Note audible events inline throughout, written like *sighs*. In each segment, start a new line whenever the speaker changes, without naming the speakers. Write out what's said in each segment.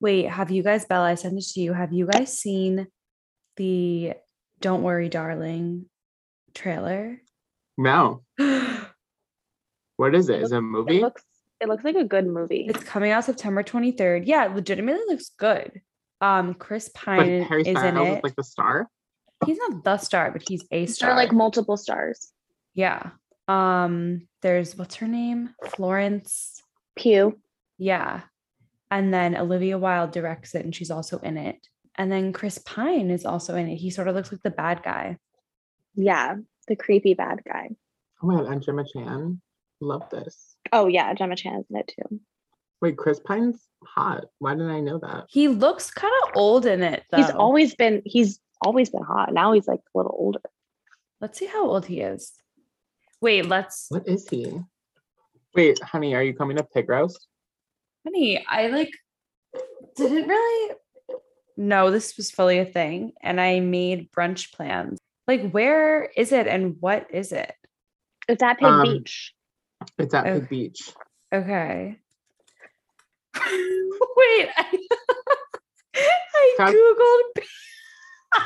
Wait, have you guys, Bella, I sent it to you. Have you guys seen the Don't Worry, Darling trailer?
No. *gasps* What is it? Is it a
It
movie?
looks it looks like a good movie.
It's coming out September 23rd. Yeah, it legitimately looks good. Um, Chris
But
Pine
Harry
is in
Styles
it.
like the star.
he's not the star, but he's a
There
star.
are like multiple stars.
yeah. Um, there's what's her name? Florence.
Pugh.
Yeah. And then Olivia Wilde directs it and she's also in it. And then Chris Pine is also in it. He sort of looks like the bad guy.
Yeah, the creepy bad guy.
Oh my god, and Gemma Chan. Love this.
Oh yeah, Gemma Chan is in it too.
Wait, Chris Pine's hot. Why didn't I know that?
He looks kind of old in it though.
He's always been he's always been hot. Now he's like a little older.
Let's see how old he is. Wait, let's
What is he? Wait, honey, are you coming to pig roast?
Honey, I like didn't really know this was fully a thing and I made brunch plans. Like where is it and what is it?
It's at Pig
Um,
Beach.
It's at
Oh.
Pig Beach.
Okay. *laughs* Wait, I, *laughs* I
Sounds-
googled *laughs*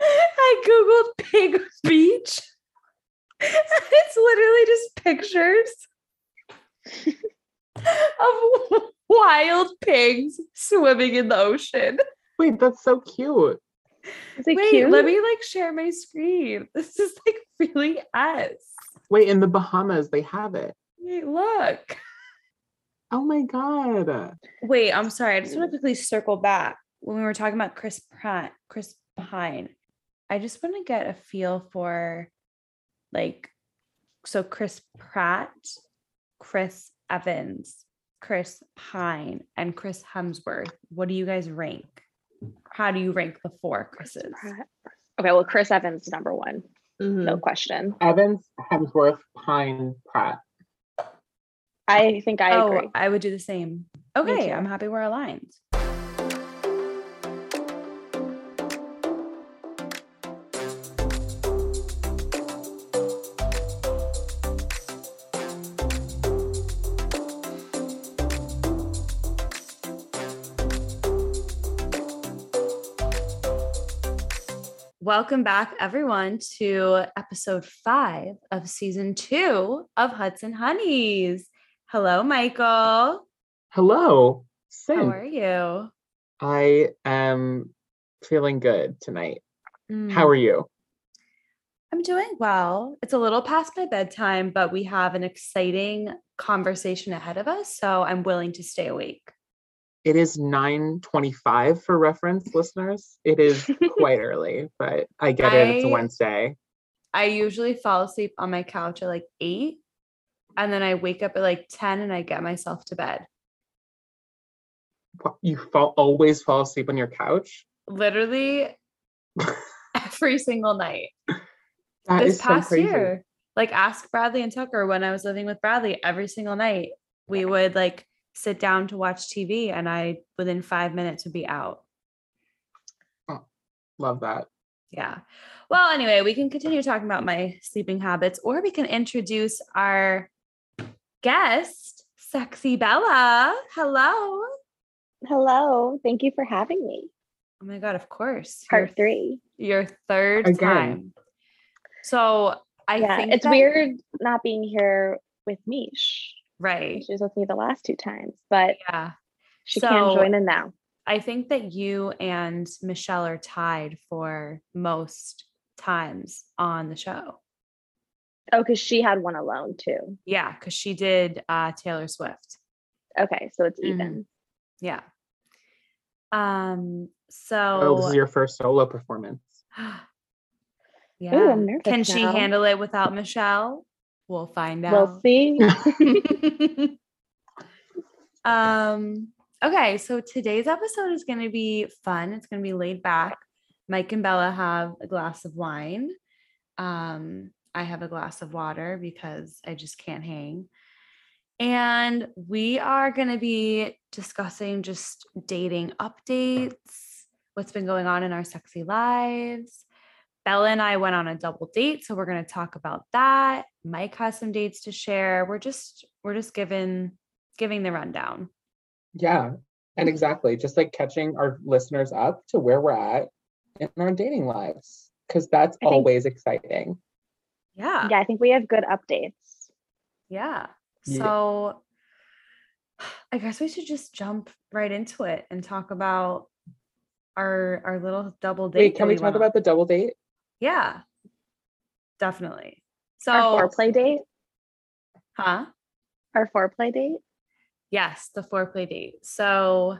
I googled pig beach. it's literally just pictures *laughs* of wild pigs swimming in the ocean.
Wait, that's so cute.
Is it
Wait,
cute?
let me like share my screen. *laughs* This is like really us.
Wait, in the Bahamas, they have it.
Wait, look.
Oh my god.
Wait, I'm sorry. I just want to quickly circle back when we were talking about Chris Pratt, Chris Pine. I just want to get a feel for like so Chris Pratt, Chris Evans, Chris Pine, and Chris Hemsworth. What do you guys rank? How do you rank the four Chris's?
Okay, well, Chris Evans is number one,
Mm-hmm.
no question.
Evans, Hemsworth, Pine, Pratt.
I think I
oh,
agree.
I would do the same. Okay. I'm happy we're aligned. Welcome back, everyone, to episode five of season two of Hudson Honeys. Hello, Michael.
Hello. Sin.
How are you?
I am feeling good tonight.
Mm,
How are you?
I'm doing well. It's a little past my bedtime, but we have an exciting conversation ahead of us. So I'm willing to stay awake.
It is 9:25 for reference listeners. It is *laughs* quite early, but I get it. It's a
I-
Wednesday.
I usually fall asleep on my couch at like eight, and then I wake up at like 10 and I get myself to bed.
You fall always fall asleep on your couch?
Literally *laughs* every single night.
That
this
is
past
so
year. Like ask Bradley and Tucker when I was living with Bradley every single night. We would like sit down to watch TV and I within 5 minutes would be out.
Love that.
Yeah. Well, anyway, we can continue talking about my sleeping habits or we can introduce our guest, Sexy Bella. Hello.
Hello, thank you for having me.
Oh my god, of course.
Part
Your-
three.
Your third
Again.
time. So, I
yeah,
think
it's
that-
weird not being here with Mish.
Right.
She was with me the last two times, but
Yeah.
she
So-
can join in now.
I think that you and Michelle are tied for most times on the show.
Oh, because she had one alone too.
Yeah, because she did uh Taylor Swift.
Okay, so it's
Mhm.
even.
Yeah. Um, So.
Oh, this is your first solo performance. *gasps*
yeah.
I'm nervous
Can she
now.
handle it without Michelle? We'll find out.
We'll see. *laughs* *laughs*
um okay so today's episode is going to be fun it's going to be laid back mike and bella have a glass of wine um i have a glass of water because i just can't hang and we are going to be discussing just dating updates what's been going on in our sexy lives Bella and I went on a double date, so we're going to talk about that. Mike has some dates to share. We're just we're just giving giving the rundown.
Yeah. And exactly, just like catching our listeners up to where we're at in our dating lives, because that's
think-
always exciting.
Yeah.
Yeah, I think we have good updates.
Yeah.
Yeah.
So *sighs* I guess we should just jump right into it and talk about our our little double date.
Wait, can we
went
talk about the double date?
Yeah. Definitely. So
Our foreplay date.
huh?
Our foreplay date.
Yes, the foreplay date. So,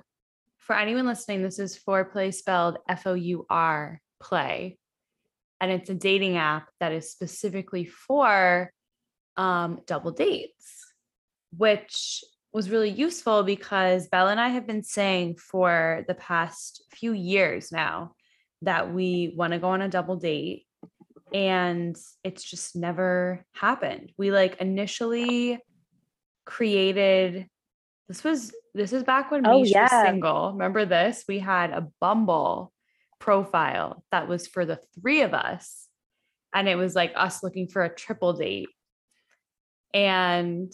for anyone listening, this is foreplay spelled F O U R play. And it's a dating app that is specifically for um, double dates, which was really useful because Bella and I have been saying for the past few years now that we want to go on a double date. And it's just never happened. We like initially created this was this is back when
Oh,
Mish was single. Remember this? We had a Bumble profile that was for the three of us. And it was like us looking for a triple date. And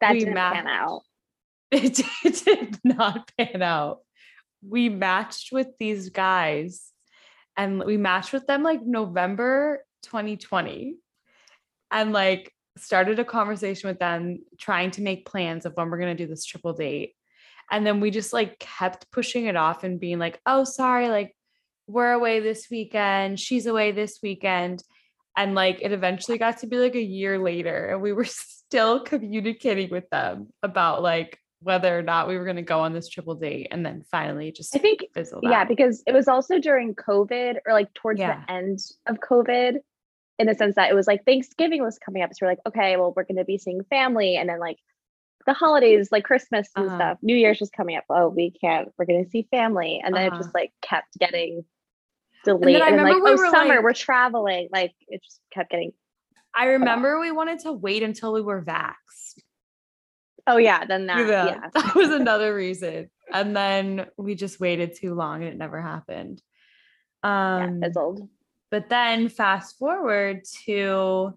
That didn't
matched.
pan out. *laughs*
it did, it did not pan out. We matched with these guys and we matched with them like November 2020 and like started a conversation with them trying to make plans of when we're going to do this triple date. And then we just like kept pushing it off and being like, oh, sorry, like we're away this weekend. She's away this weekend. And like it eventually got to be like a year later, and we were *laughs* still communicating with them about like whether or not we were going to go on this triple date. And then finally just
I think yeah,
out.
because it was also during COVID or like towards
Yeah.
the end of COVID, in the sense that it was like Thanksgiving was coming up. So we're like, okay, well, we're gonna be seeing family, and then like the holidays, like Christmas and
Uh-huh.
stuff, New Year's was coming up. Oh, we can't, we're gonna see family. And then
Uh-huh.
it just like kept getting delayed.
I
And, like,
we
oh,
were,
summer,
like-
we're traveling. Like it just kept getting
I remember we wanted to wait until we were vaxxed.
oh yeah, then that
Yeah,
yeah. *laughs*
that was another reason. And then we just waited too long and it never happened.
Yeah,
Um,
fizzled.
But then fast forward to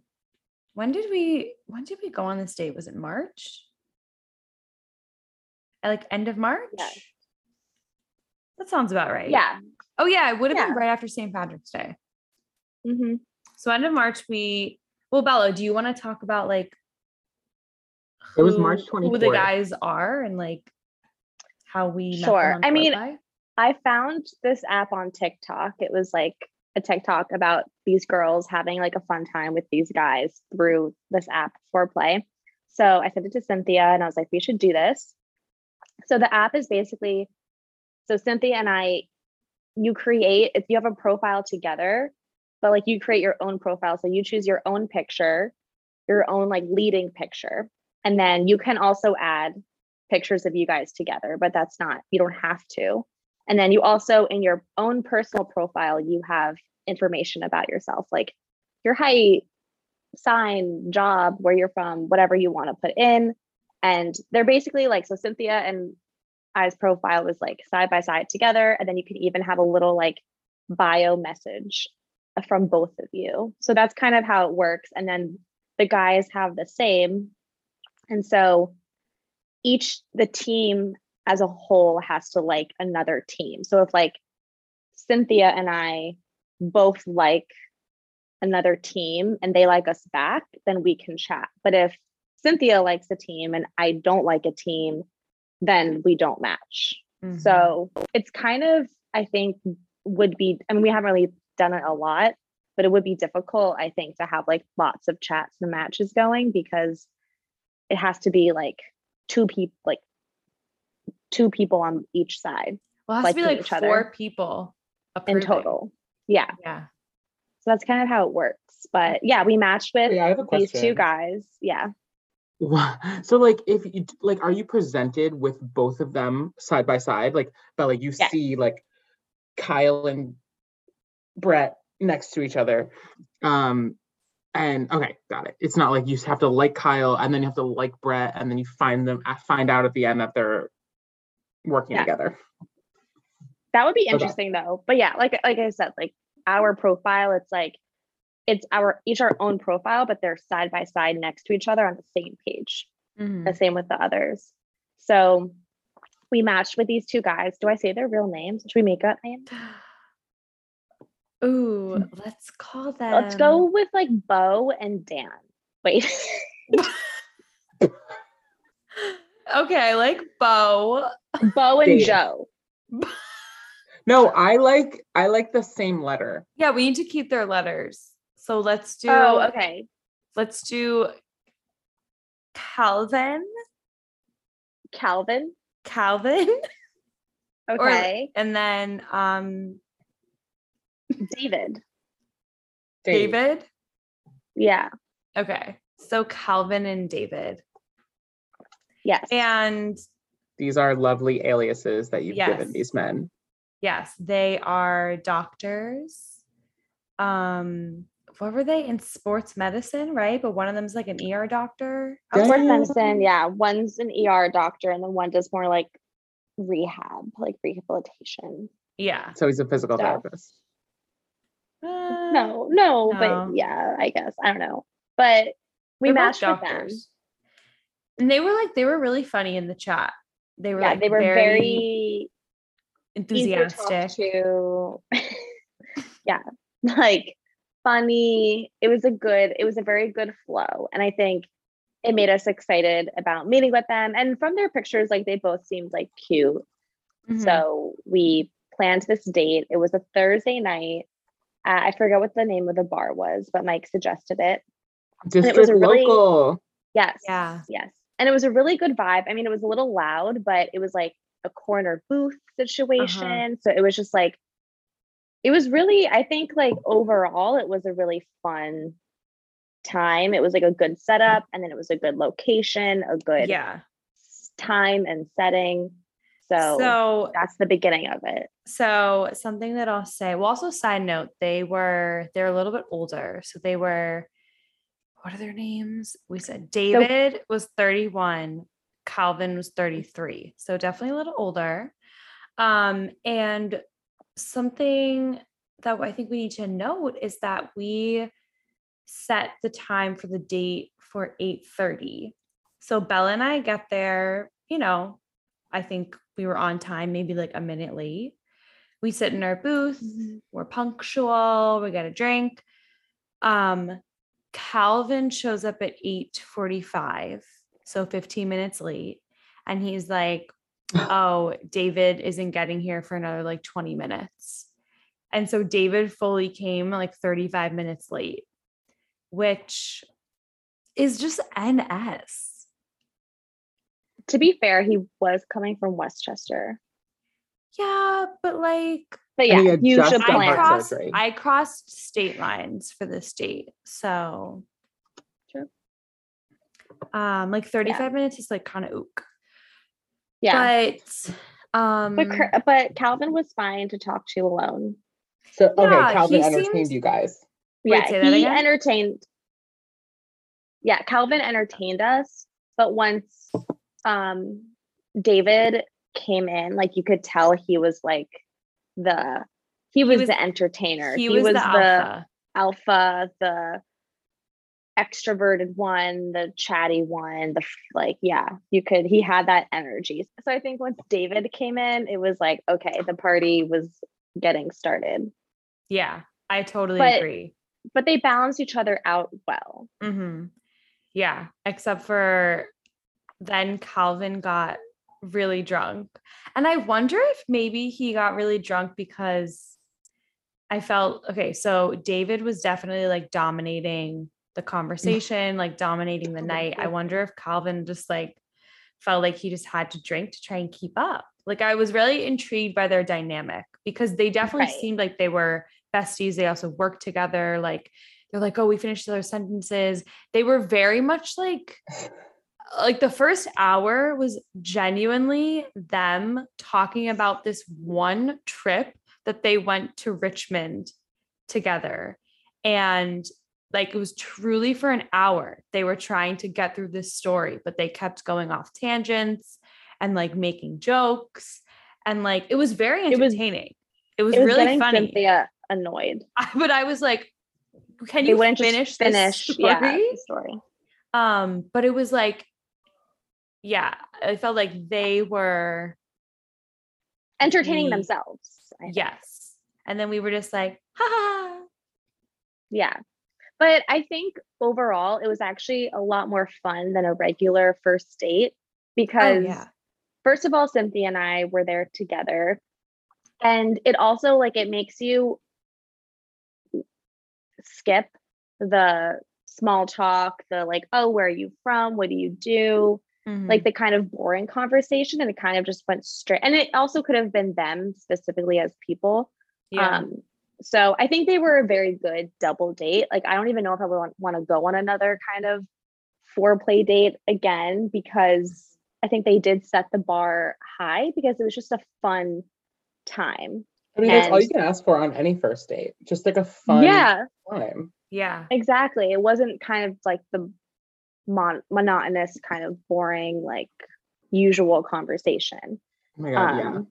when did we when did we go on this date? Was it March? At like end of March? That sounds about right.
Yeah.
Oh yeah, it would have
Yeah.
been right after St. Patrick's Day.
hmm
So end of March, we well, Bella, do you want to talk about like
It was March
who the guys are and like how we met them
Sure.
on
I mean,
Foreplay?
I found this app on TikTok. It was like a TikTok about these girls having like a fun time with these guys through this app foreplay. So I sent it to Cynthia and I was like, we should do this. So the app is basically so Cynthia and I, you create if you have a profile together, but like you create your own profile. So you choose your own picture, your own like leading picture. And then you can also add pictures of you guys together, but that's not, you don't have to. And then you also, in your own personal profile, you have information about yourself, like your height, sign, job, where you're from, whatever you want to put in. And they're basically like, so Cynthia and I's profile was like side by side together. And then you can even have a little like bio message from both of you. So that's kind of how it works. And then the guys have the same. And so each, the team as a whole has to like another team. So if like Cynthia and I both like another team and they like us back, then we can chat. But if Cynthia likes a team and I don't like a team, then we don't match.
Mhm.
So it's kind of, I think, would be, I mean, we haven't really done it a lot, but it would be difficult, I think, to have like lots of chats and matches going because it has to be like two people, like two people on each side
well, it has to be like
each other.
four people
in total. Yeah.
Yeah.
So that's kind of how it works. But yeah, we matched with
Yeah, I have a
these two guys. Yeah. *laughs*
So like if you like are you presented with both of them side by side? Like but like you
Yes.
see like Kyle and Brett next to each other. Um and okay, got it. It's not like you have to like Kyle and then you have to like Brett and then you find them uh, find out at the end that they're working
Yeah.
together.
That would be
Okay.
interesting though. But yeah, like like I said, like our profile, it's like it's our each our own profile, but they're side by side next to each other on the same page.
Mhm.
The same with the others. So we matched with these two guys. Do I say their real names? Should we make up names? *gasps*
Ooh, let's call them.
Let's go with like Bo and Dan. Wait. *laughs* *laughs*
Okay, I like Bo.
Bo and
Dave.
Joe. *laughs*
No, I like I like the same letter.
Yeah, we need to keep their letters. So let's do
Oh, okay.
let's do Calvin.
Calvin.
Calvin. *laughs* Or-
Okay.
And then um
David.
Dave.
David.
Yeah.
Okay. So Calvin and David.
Yes.
And
These are lovely aliases that you've
Yes.
given these men.
yes, they are doctors. Um what were they in sports medicine, right? But one of them's like an ER doctor.
Sports
Damn.
medicine. Yeah. One's an ER doctor, and then one does more like rehab, like rehabilitation.
yeah.
So he's a physical
So-
therapist.
Uh,
No, no,
no.
but yeah, I guess I don't know. But we
they're
matched with them.
And they were like they were really funny in the chat. They were
Yeah,
like
they were very, easy to talk
enthusiastic.
to. *laughs* yeah, like funny. It was a good. It was a very good flow, and I think it made us excited about meeting with them. And from their pictures, like they both seemed like cute.
Mhm.
So we planned this date. It was a Thursday night. Uh, I forgot what the name of the bar was, but Mike suggested it.
District
was a really-
local.
Yes.
Yeah.
Yes. And it was a really good vibe. I mean, it was a little loud, but it was like a corner booth uh-huh. situation. So it was just like, it was really, I think, like overall, it was a really fun time. It was like a good setup, and then it was a good location, a good
Yeah.
time and setting. So,
So
that's the beginning of it.
so something that I'll say. Well, also side note, they were they're a little bit older. So they were what are their names? We said David was 31, Calvin was 33. So definitely a little older. Um, and something that I think we need to note is that we set the time for the date for 8:30. So Bella and I get there, you know, I think we were on time, maybe like a minute late. We sit in our booth, we're punctual, we get a drink. Um, Calvin shows up at 8:45, so 15 minutes late, and he's like, *sighs* "Oh, David isn't getting here for another like 20 minutes." And so David fully came like 35 minutes late, which is just NS.
To be fair, he was coming from Westchester.
Yeah, but like
But yeah,
had
you
just
should
done
I crossed. I crossed state lines for this date. So
True.
Um like 35 minutes is like kind of ook.
Yeah.
But um
But but Calvin was fine to talk to alone.
So okay,
Yeah,
Calvin entertained
seems-
you guys.
Wait,
yeah, he
again?
entertained. Yeah, Calvin entertained us, but once um David came in, like you could tell he was like the he was,
was-
the entertainer.
he, was, the alpha.
alpha, the extroverted one, the chatty one, the like, yeah, you could, he had that energy. So I think once David came in, it was like, okay, the party was getting started,
Yeah, I totally
But-
agree.
but they balance each other out well.
hmm Yeah, except for then Calvin got really drunk. And I wonder if maybe he got really drunk because I felt okay. So David was definitely like dominating the conversation, *laughs* like dominating the night. I wonder if Calvin just like felt like he just had to drink to try and keep up. Like I was really intrigued by their dynamic because they definitely
Right.
seemed like they were besties. They also worked together. Like they're like, oh, we finished their sentences. They were very much like *laughs* like the first hour was genuinely them talking about this one trip that they went to Richmond together. And like it was truly for an hour. They were trying to get through this story, but they kept going off tangents and like making jokes. And like it was very
It was-
entertaining. It was,
It was
really funny.
Cynthia annoyed. *laughs*
but I was like, can you finish
finish,
this
yeah,
story?
the story.
Um, but it was like, yeah, I felt like they were
entertaining
we-
themselves.
Yes. And then we were just like, ha ha. ha.
Yeah. But I think overall, it was actually a lot more fun than a regular first date oh, because,
Oh, yeah.
first of all, Cynthia and I were there together. And it also, like, it makes you skip the small talk, the like, oh, where are you from? What do you do?
Mhm.
Like, the kind of boring conversation. And it kind of just went straight. And it also could have been them specifically as people.
yeah.
Um, so I think they were a very good double date. Like I don't even know if I would want, want to go on another kind of foreplay date again because I think they did set the bar high because it was just a fun time.
I mean, that's all you can ask for on any first date. Just like a fun
yeah,
time.
yeah.
exactly. It wasn't kind of like the mon- monotonous kind of boring like usual conversation.
Oh my god, yeah.
Um,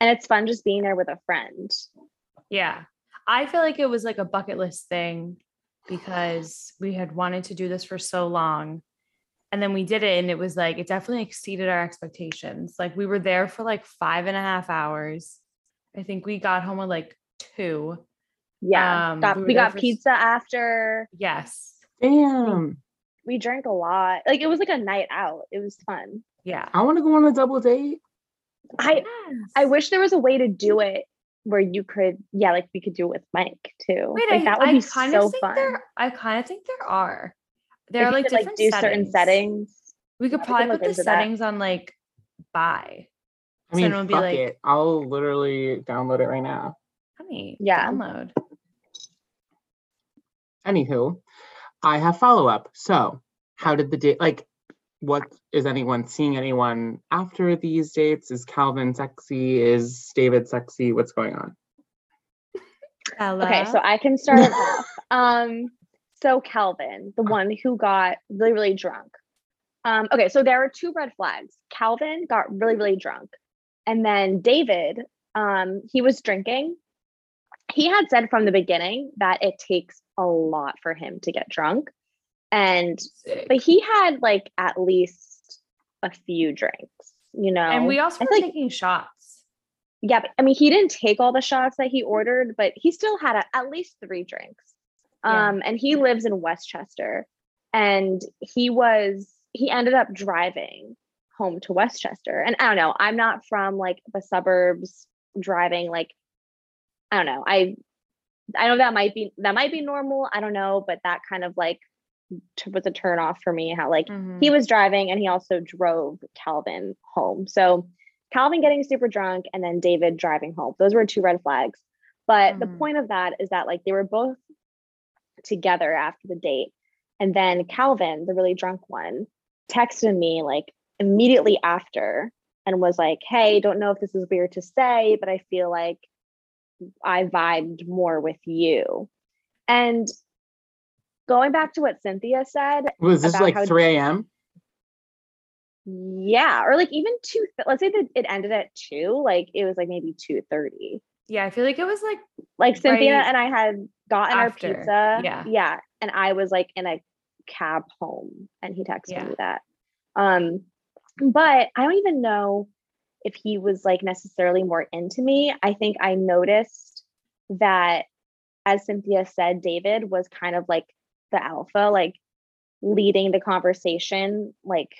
and it's fun just being there with a friend.
Yeah. I feel like it was like a bucket list thing because we had wanted to do this for so long. And then we did it, and it was like, it definitely exceeded our expectations. Like, we were there for like five and a half hours. I think we got home at like two.
Yeah,
Um,
got,
we
we got
for s-
pizza after.
Yes.
Damn.
We drank a lot. Like it was like a night out. It was fun.
Yeah.
I want to go on a double date.
I I wish there was a way to do it where you could, yeah, like we could do it with Mike too.
Wait,
like
I,
that would
I
be
kind
so
of think
fun.
there. I kind of think there are. There
If
are like
could,
different
do
settings.
certain settings.
We could probably put the
into that.
settings on like buy.
I mean,
then it be
fuck
like-
it. I'll literally download it right now.
Honey,
Yeah.
download.
Anywho, I have follow up. So, how did the date? Like, what is anyone seeing anyone after these dates? Is Calvin sexy? Is David sexy? What's going on?
Okay, so I can start off. *laughs* Um, so Calvin, the one who got really, really drunk. Um, okay, so there are two red flags. Calvin got really, really drunk. And then David, um, he was drinking. He had said from the beginning that it takes a lot for him to get drunk. And
Sick.
but he had like at least a few drinks, you know.
and we also were
like-
taking shots.
yeah, but, I mean, he didn't take all the shots that he ordered, but he still had a, at least three drinks.
Yeah.
Um, and he lives in Westchester, and he was he ended up driving home to Westchester. And I don't know, I'm not from like the suburbs driving like I don't know. I I know that might be that might be normal. I don't know, but that kind of like t- was a turn off for me. How like
Mhm.
he was driving and he also drove Calvin home. So Calvin getting super drunk and then David driving home. Those were two red flags. But the
Mhm.
point of that is that like they were both together after the date. And then Calvin, the really drunk one, texted me like immediately after and was like, Hey, don't know if this is weird to say, but I feel like I vibed more with you. And going back to what Cynthia said,
Was this
About
like 3 a.m.?
Yeah, or like even two. Let's say that it ended at two. Like it was like maybe two thirty.
yeah, I feel like it was like
Like Cynthia and I had gotten
after,
our pizza.
yeah.
yeah, and I was like in a cab home, and he texted
Yeah.
me that. Um, but I don't even know if he was like necessarily more into me. I think I noticed that, as Cynthia said, David was kind of like the alpha, like leading the conversation, like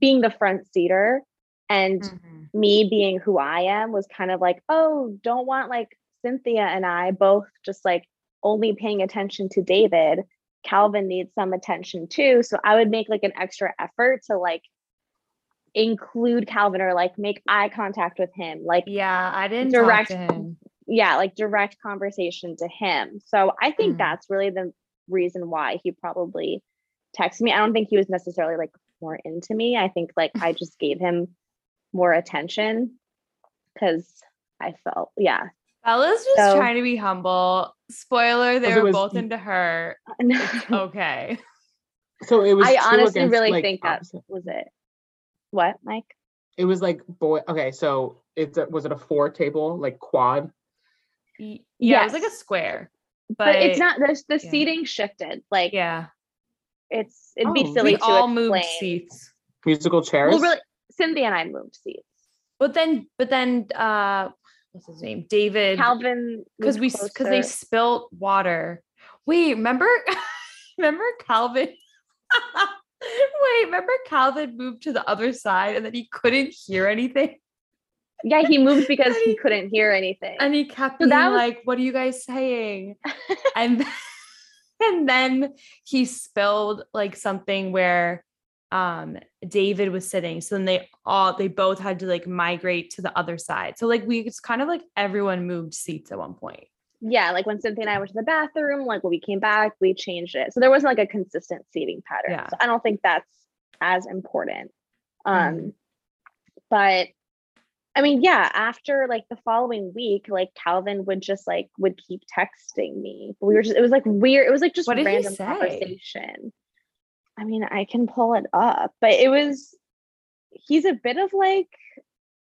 being the front seater. And
mhm.
me being who I am was kind of like, oh, don't want like Cynthia and I both just like only paying attention to David. Calvin needs some attention too. So I would make like an extra effort to like include Calvin or like make eye contact with him. Like,
yeah, I didn't
direct-
talk to him.
yeah, like direct conversation to him. So I think
Mhm.
that's really the reason why he probably texted me. I don't think he was necessarily like more into me. I think like I just *laughs* gave him more attention because I felt, yeah.
Bella's just
So-
trying to be humble. Spoiler, they were
was-
both into her. *laughs* It's okay.
So it was.
I honestly
against,
really
like,
think that was it. What, Mike?
It was like boy. Okay, so it's a, was it a four table like quad?
Y- Yeah, it was like a square. But,
But, it's not the the
yeah.
seating shifted. Like
Yeah.
it's it'd be
Oh,
silly
We
to
all moved seats.
Musical chairs.
Well, really, Cynthia and I moved seats.
But then, but then, uh, what's his name? David.
Calvin
because we because they spilt water. Wait, remember? *laughs* remember Calvin? *laughs* *laughs* Wait, remember Calvin moved to the other side and then he couldn't hear anything,
yeah he moved *laughs* because he
he-
couldn't hear anything.
and he kept
So
being
was-
like, "What are you guys saying?" *laughs* and and then he spilled like something where um David was sitting. So then they all they both had to like migrate to the other side. So like we it's kind of like everyone moved seats at one point.
Yeah, like when Cynthia and I went to the bathroom, like when we came back, we changed it. So there wasn't like a consistent seating pattern.
Yeah.
So I don't think that's as important. Um,
Mhm.
but I mean, yeah, after like the following week, like Calvin would just like would keep texting me. We were just it was like weird. It was like just
What did he
random
say?
conversation. I mean, I can pull it up, but it was he's a bit of like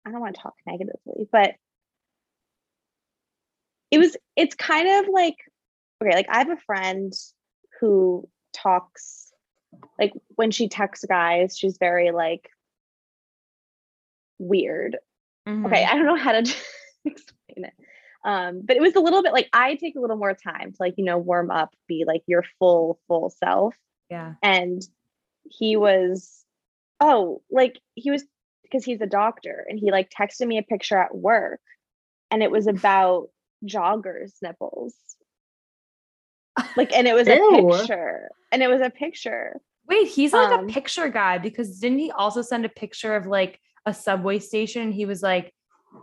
I don't want to talk negatively, but it was it's kind of like okay, like I have a friend who talks like when she texts guys, she's very like weird. Okay,
Mhm.
I don't know how to *laughs* explain it. Um, but it was a little bit like I take a little more time to like, you know, warm up, be like your full, full self.
Yeah.
And he was, oh, like he was because he's a doctor and he like texted me a picture at work and it was *laughs* about joggers nipples. Like, and it was a picture. And it was a picture.
Wait, he's like
Um,
a picture guy because didn't he also send a picture of like a subway station? He was like,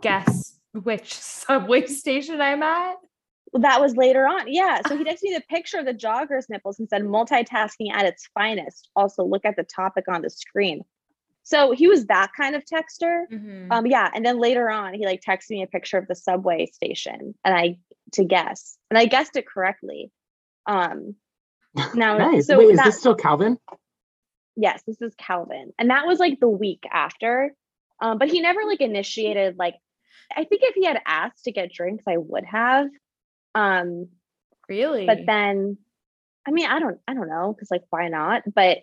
guess which *laughs* subway station I'm at?
Well, that was later on. Yeah. So he *laughs* texted me the picture of the jogger's nipples and said multitasking at its finest. Also look at the topic on the screen. So he was that kind of texter.
Mhm.
Um, yeah. And then later on, he like texted me a picture of the subway station and I to guess. And I guessed it correctly. Um *laughs* now
nice.
so
Wait, is
that-
this still Calvin?
yes, this is Calvin. And that was like the week after. Um, but he never like initiated like I think if he had asked to get drinks, I would have. Um,
really?
but then i mean i don't i don't know because like why not but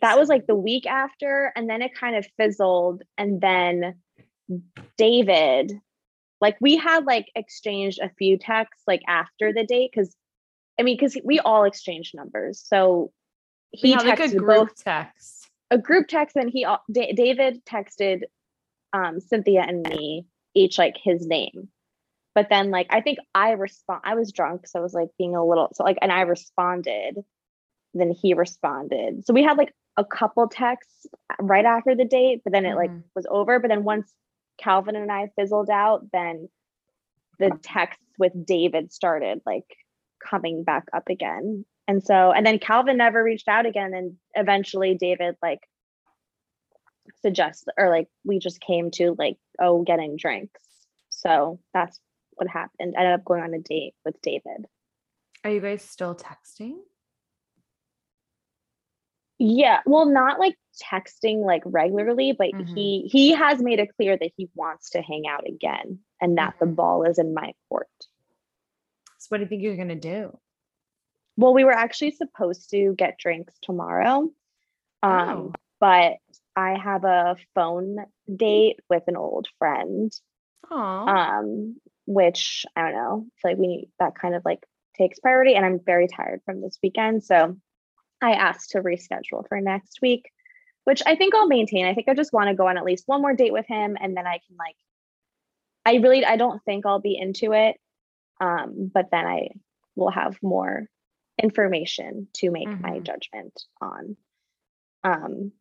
that was like the week after and then it kind of fizzled and then david like we had like exchanged a few texts like after the date because i mean because we all exchanged numbers so he
had like a
texted
group
both
text.
a group text and he al- Da- david texted um cynthia and me each like his name. But then like i think i respond i was drunk so i was like being a little so like and i responded then he responded. So we had like a couple texts right after the date but then it like
Mhm.
was over. But then once calvin and i fizzled out then the texts with david started like coming back up again. And so and then calvin never reached out again and eventually david like suggests, or like we just came to like oh getting drinks. So that's what happened. I ended up going on a date with david.
Are you guys still texting?
Yeah well not like texting like regularly but
Mhm.
he he has made it clear that he wants to hang out again and that the
Mhm.
ball is in my court
So what do you think you're gonna do?
well we were actually supposed to get drinks tomorrow um
Oh.
but i have a phone date with an old friend
Oh,
um which i don't know it's like we need that kind of like takes priority and i'm very tired from this weekend so i asked to reschedule for next week which i think i'll maintain i think i just want to go on at least one more date with him and then i can like i really i don't think i'll be into it um but then i will have more information to make my
Mhm.
judgment on um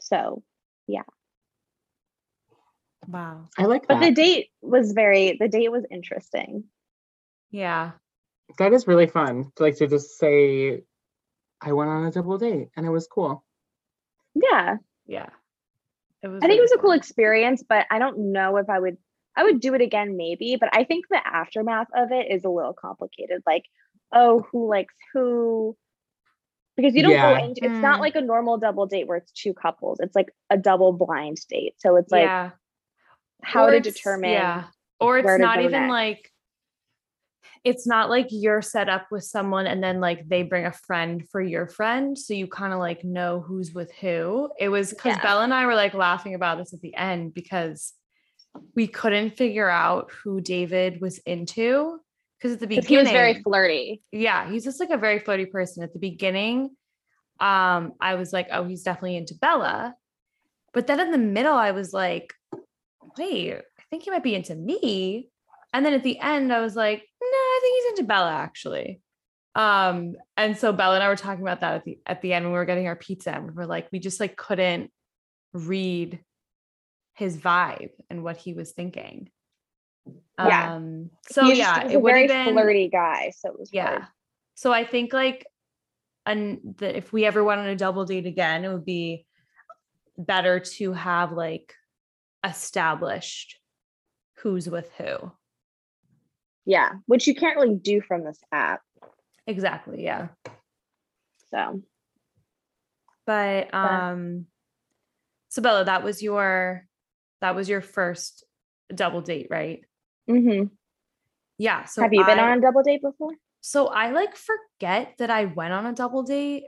so yeah.
wow.
I like
but
that.
the date was very the date was interesting
Yeah.
that is really fun. Like to just say, I went on a double date and it was cool.
yeah
Yeah. It was
I think it
really
was a cool
fun.
experience, but I don't know if I would I would do it again maybe, but I think the aftermath of it is a little complicated. Like, oh, who likes who? Because you don't
Yeah.
go into it's not
Mm.
like a normal double date where it's two couples. It's like a double blind date. So it's like
yeah.
how
Or
to determine
yeah. Or it's not even
next.
like it's not like you're set up with someone and then like they bring a friend for your friend so you kind of like know who's with who it was because
Yeah.
bella and i were like laughing about this at the end because we couldn't figure out who David was into because at the beginning
he was very flirty.
yeah, he's just like a very flirty person. At the beginning, um, I was like, oh, he's definitely into Bella. But then in the middle, I was like, wait, I think he might be into me. And then at the end, I was like, no, I think he's into Bella actually. Um, and so Bella and I were talking about that at the at the end when we were getting our pizza, and we were like, we just like couldn't read his vibe and what he was thinking.
Yeah.
Um, so
He
yeah,
just, he was
it
a very
been
flirty guy. So it was
yeah.
hard.
So I think like and that if we ever went on a double date again, it would be better to have like established who's with who.
Yeah, which you can't really do from this app.
Exactly. Yeah.
So
But um so Bella, that was your that was your first double date, right?
mhm.
Yeah. So
have you been
I-
on a double date before?
So I like forget that I went on a double date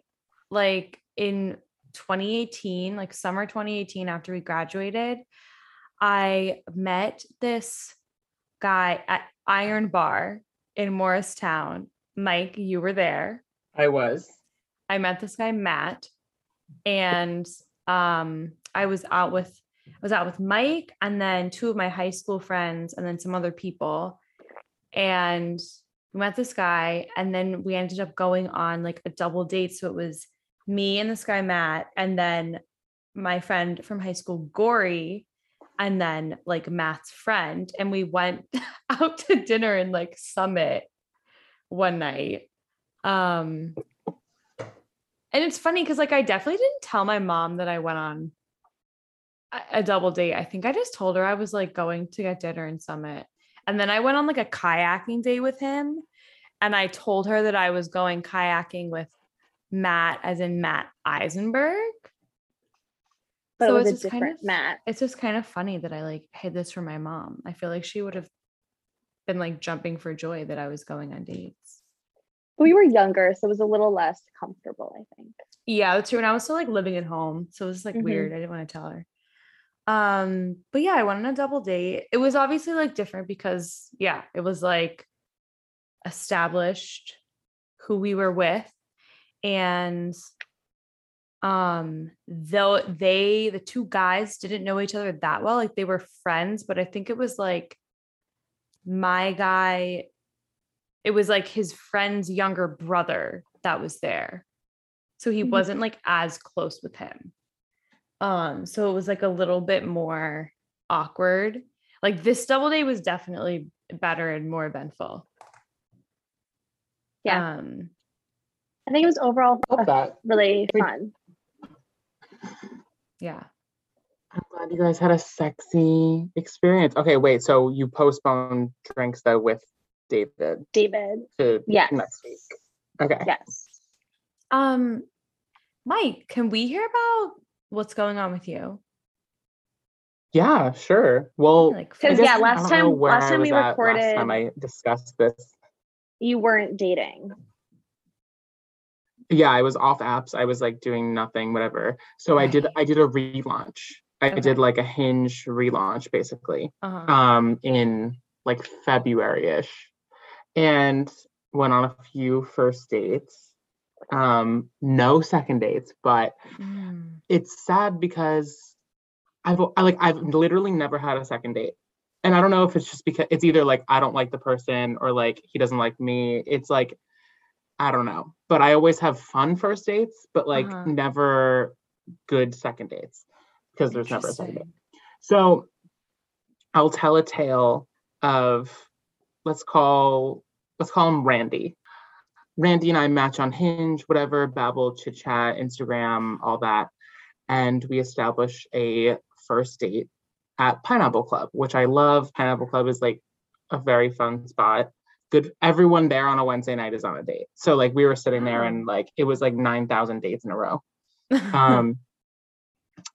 like in 2018, like summer 2018 after we graduated. I met this guy at Iron Bar in Morristown. Mike, you were there.
I was.
I met this guy Matt and um I was out with I was out with Mike and then two of my high school friends and then some other people and we met this guy and then we ended up going on like a double date so it was me and this guy Matt and then my friend from high school Gory and then like Matt's friend and we went *laughs* out to dinner in like Summit one night um and it's funny because like I definitely didn't tell my mom that I went on a, double date. I think I just told her I was like going to get dinner in Summit. And then I went on like a kayaking day with him. And I told her that I was going kayaking with Matt, as in Matt Eisenberg.
But
So
it was
it's
a
just kind of-
Matt.
It's just kind of funny that I like hid this from my mom. I feel like she would have been like jumping for joy that I was going on dates.
But We were younger, so it was a little less comfortable, I think.
Yeah, that's true. And I was still like living at home. So it was like
Mhm.
weird. I didn't want to tell her. Um, but yeah, I went on a double date. It was obviously like different because yeah, it was like established who we were with. And um though they the two guys didn't know each other that well, like they were friends, but I think it was like my guy, it was like his friend's younger brother that was there so he
Mhm.
wasn't like as close with him um so it was like a little bit more awkward like this double date was definitely better and more eventful
Yeah.
um
I think it was overall
that.
really
Wait.
fun.
Yeah
I'm glad you guys had a sexy experience. Okay, wait. So you postponed drinks though with David
David.
to
Yes.
next week. Okay.
Yes.
um mike can we hear about what's going on with you
Yeah, sure. Well,
like
I
'Cause,
guess
yeah, last time- last time we
was at Last
recorded-
time I discussed this.
You weren't dating.
Yeah, I was off apps. I was like doing nothing, whatever. So I did. I did a relaunch. I
Okay.
did like a Hinge relaunch, basically.
uh-huh.
um in like February-ish and went on a few first dates. Um no second dates, but
Mm.
it's sad because I've I like I've literally never had a second date. And I don't know if it's just because it's either like I don't like the person or like he doesn't like me. It's like I don't know. But I always have fun first dates, but like
Uh-huh.
never good second dates because there's never a second date. So I'll tell a tale of let's call let's call him Randy. Randy and I match on Hinge, whatever, Babel, chit chat, Instagram, all that. And we establish a first date at Pineapple Club, which I love. Pineapple Club is like a very fun spot. Good everyone there on a Wednesday night is on a date. So like we were sitting there and like it was like 9,000 dates in a row *laughs* um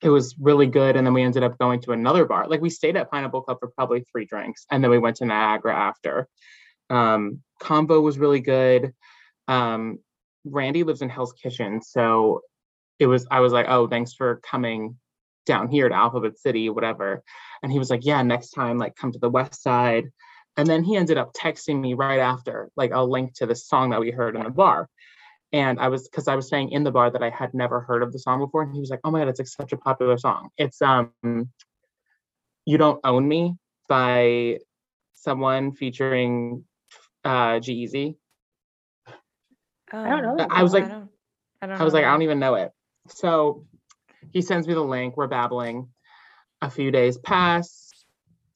it was really good and then we ended up going to another bar like we stayed at pineapple club for probably three drinks and then we went to niagara after um combo was really good um randy lives in hell's kitchen so it was i was like oh thanks for coming down here to Alphabet City, whatever. And he was like, yeah, next time, like come to the West Side. And then he ended up texting me right after, like a link to the song that we heard in the bar. And I was because I was saying in the bar that I had never heard of the song before. And he was like, oh my god, it's like such a popular song. It's um You Don't Own Me by someone featuring uh G-Eazy.
I don't know
I was like,
I don't, I don't
I was like, I don't even know it. So he sends me the link. We're babbling. A few days pass.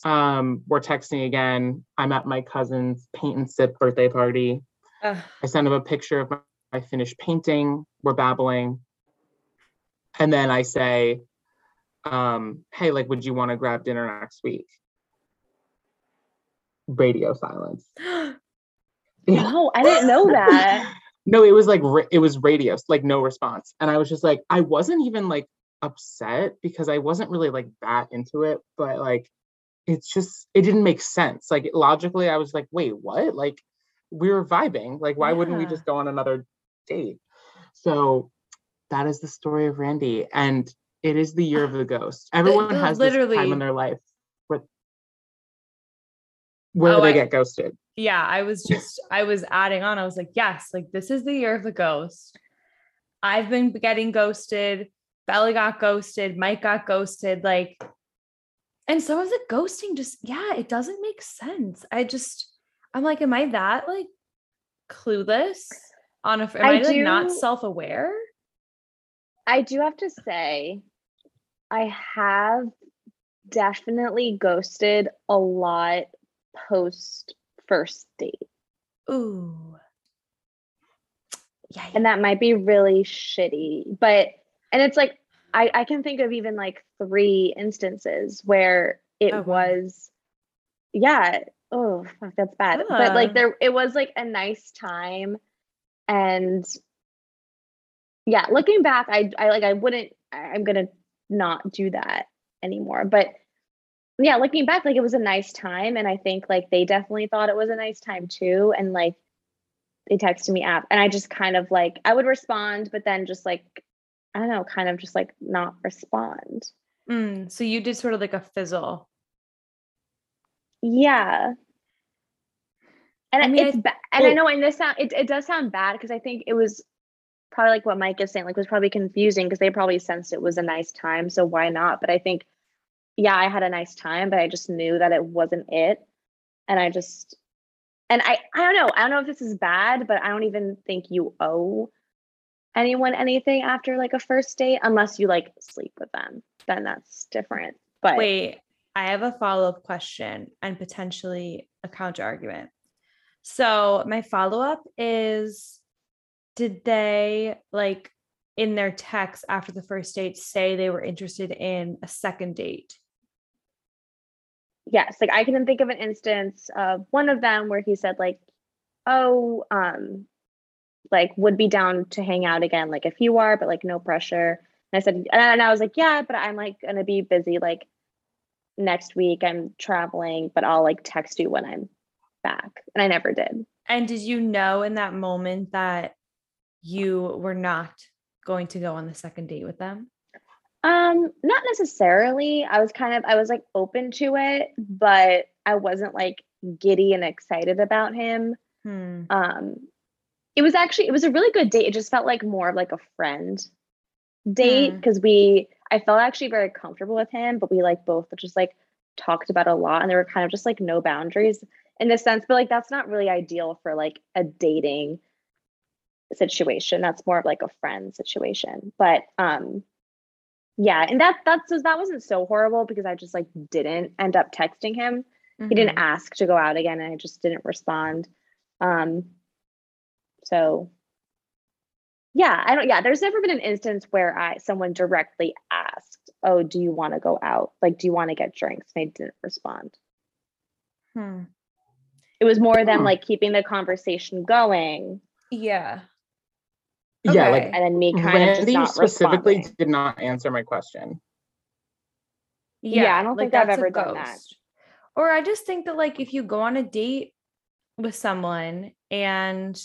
Um, we're texting again. I'm at my cousin's paint and sip birthday party.
Ugh.
I send him a picture of my, my finished painting. We're babbling. And then I say, um, hey, like, would you want to grab dinner next week? Radio silence. Yeah. *gasps*
No, I *laughs* didn't know that.
no, it was like it was radio, like no response. And I was just like, I wasn't even like upset because I wasn't really like that into it, but like it's just it didn't make sense. Like logically, I was like, wait, what? Like we were vibing. Like, why wouldn't we just go on another date? So that is the story of Randy. And it is the year of *sighs* the ghost. Everyone has this time in their life where, where
Oh,
they
I-
get ghosted.
yeah, I was just I was adding on. I was like, yes, like this is the year of the ghost. I've been getting ghosted. Belly got ghosted. Mike got ghosted. Like, and some of the ghosting just, yeah, it doesn't make sense. I just, I'm like, am I that like clueless on a, am I,
I
like not self-aware?
I do have to say, I have definitely ghosted a lot post first date.
Ooh. Yeah.
And that might be really shitty. But, and it's like, I, I can think of even like three instances where it
Oh,
was, yeah, oh, fuck, that's bad. But like there, it was like a nice time. And yeah, looking back, I, I like, I wouldn't, I'm going to not do that anymore. But yeah, looking back, like it was a nice time. And I think like they definitely thought it was a nice time too. And like they texted me app and I just kind of like, I would respond, but then just like, I don't know, kind of just like not respond.
Mm, so you did sort of like a fizzle.
Yeah. And
I mean, I-
it's ba- and I know and this sound it, it does sound bad because I think it was probably like what Mike is saying, like was probably confusing because they probably sensed it was a nice time. So why not? But I think, yeah, I had a nice time, but I just knew that it wasn't it. And I just and I I don't know. I don't know if this is bad, but I don't even think you owe anyone anything after like a first date unless you like sleep with them. Then that's different. But
Wait, I have a follow-up question and potentially a counter argument. So my follow-up is did they like in their text after the first date say they were interested in a second date?
yes like i can think of an instance of one of them where he said like oh um like would be down to hang out again like if you are but like no pressure. And i said and i was like yeah but i'm like gonna be busy like next week i'm traveling but i'll like text you when i'm back. And i never did.
And did you know in that moment that you were not going to go on the second date with them?
um not necessarily. I was kind of i was like open to it but i wasn't like giddy and excited about him.
Hmm.
um it was actually it was a really good date. It just felt like more of like a friend date
Hmm.
because we i felt actually very comfortable with him but we like both just like talked about a lot and there were kind of just like no boundaries in a sense but like that's not really ideal for like a dating situation. That's more of like a friend situation. But um yeah and that that's that wasn't so horrible because i just like didn't end up texting him. He didn't
Mhm.
ask to go out again and i just didn't respond. Um so yeah i don't yeah there's never been an instance where i someone directly asked oh do you want to go out like do you want to get drinks and i didn't respond
Hmm.
it was more them
Hmm.
like keeping the conversation going
Yeah.
Yeah, like
and then me kind of just not
specifically
responding.
did not answer my question.
Yeah, I don't think I've
that's a
ever done that.
Or I just think that like if you go on a date with someone and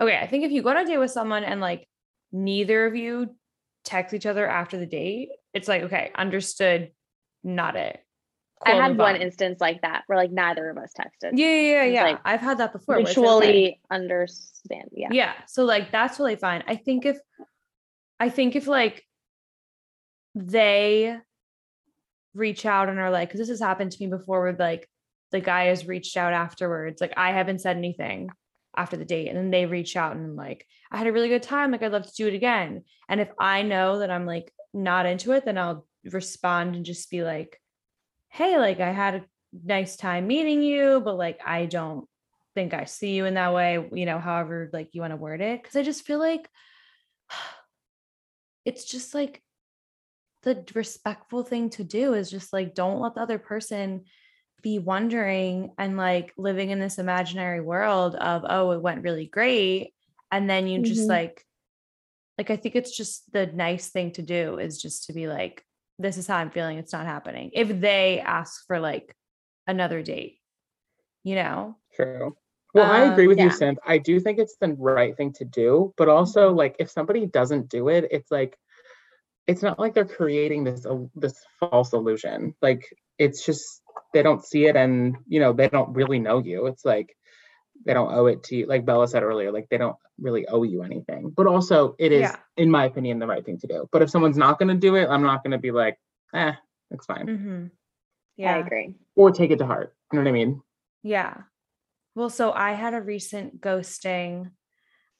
okay, I think if you go on a date with someone and like neither of you text each other after the date, it's like, okay, understood, not it.
I
Cool,
had one
on.
instance like that where like neither of us texted.
Yeah, yeah, yeah. Yeah.
like
I've had that before. where it's like,
Mutually understand. Yeah.
yeah so like that's really fine i think if i think if like they reach out and are like because this has happened to me before where like the guy has reached out afterwards like i haven't said anything after the date and then they reach out and like i had a really good time like i'd love to do it again and if i know that i'm like not into it then i'll respond and just be like hey like i had a nice time meeting you but like i don't think I see you in that way, you know, however like you want to word it. Cause I just feel like *sighs* it's just like the respectful thing to do is just like don't let the other person be wondering and like living in this imaginary world of oh it went really great and then you just
Mhm.
like like I think it's just the nice thing to do is just to be like this is how I'm feeling it's not happening if they ask for like another date you know
True. Well, I agree
Um,
with you,
yeah.
I do think it's the right thing to do, but
Mm-hmm.
also like if somebody doesn't do it, it's like it's not like they're creating this il- this false illusion. Like it's just they don't see it and you know they don't really know you. It's like they don't owe it to you. Like Bella said earlier, like they don't really owe you anything. But also it is,
Yeah.
in my opinion, the right thing to do. But if someone's not gonna do it, I'm not gonna be like, eh, it's fine.
Mm-hmm. Yeah.
I agree.
Or take it to heart. You know what I mean?
Yeah. Well, so I had a recent ghosting.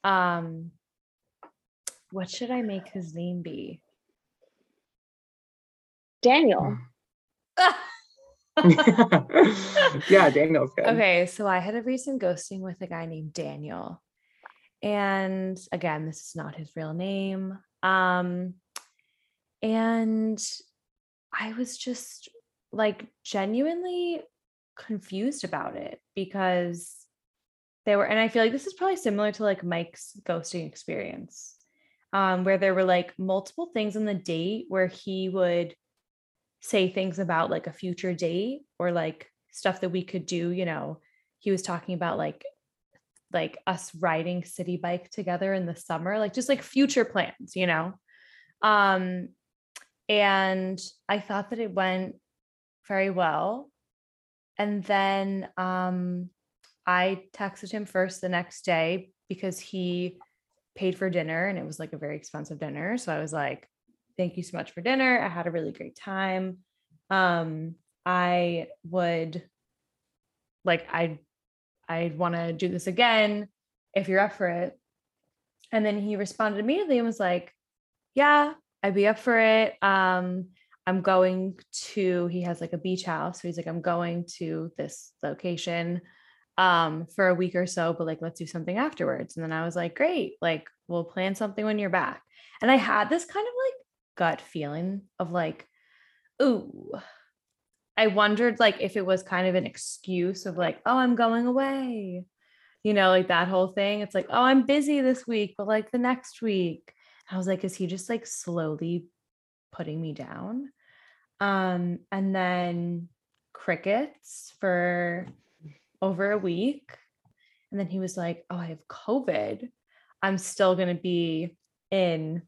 Um, what should I make his name be?
Daniel. *laughs* *laughs*
yeah, Daniel's good.
Okay, so I had a recent ghosting with a guy named Daniel. And again, this is not his real name. Um and I was just like genuinely confused about it because they were and I feel like this is probably similar to like Mike's ghosting experience. Um where there were like multiple things on the date where he would say things about like a future date or like stuff that we could do you know he was talking about like like us riding Citi Bike together in the summer like just like future plans you know? Um and i thought that it went very well. And then um i texted him first the next day because he paid for dinner and it was like a very expensive dinner. So i was like thank you so much for dinner. I had a really great time. Um, I would like I I'd want to do this again if you're up for it. And then he responded immediately and was like, Yeah, I'd be up for it. Um, I'm going to, he has like a beach house. So he's like, I'm going to this location um for a week or so, but like let's do something afterwards. And then I was like, Great, like we'll plan something when you're back. And I had this kind of like gut feeling of like, ooh, I wondered like if it was kind of an excuse of like, oh, I'm going away. You know, like that whole thing. It's like, oh, I'm busy this week, but like the next week. I was like, is he just like slowly putting me down? Um, and then crickets for over a week. And then he was like, oh, I have COVID. I'm still gonna be in